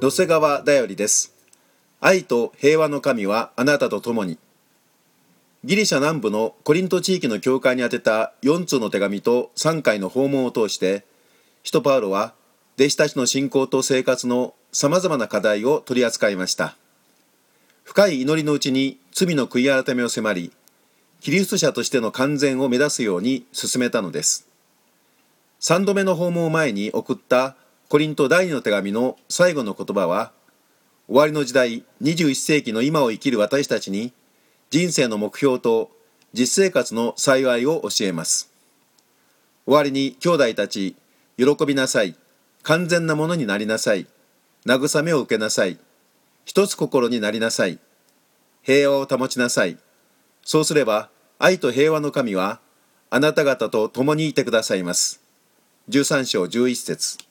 野瀬川だよりです。愛と平和の神はあなたと共に。ギリシャ南部のコリント地域の教会に宛てた4通の手紙と3回の訪問を通して使徒パウロは弟子たちの信仰と生活のさまざまな課題を取り扱いました。深い祈りのうちに罪の悔い改めを迫りキリスト者としての完全を目指すように進めたのです。3度目の訪問を前に送ったコリント第2の手紙の最後の言葉は終わりの時代21世紀の今を生きる私たちに人生の目標と実生活の幸いを教えます。終わりに兄弟たち喜びなさい。完全なものになりなさい。慰めを受けなさい。一つ心になりなさい。平和を保ちなさい。そうすれば愛と平和の神はあなた方と共にいてくださいます。13章11節。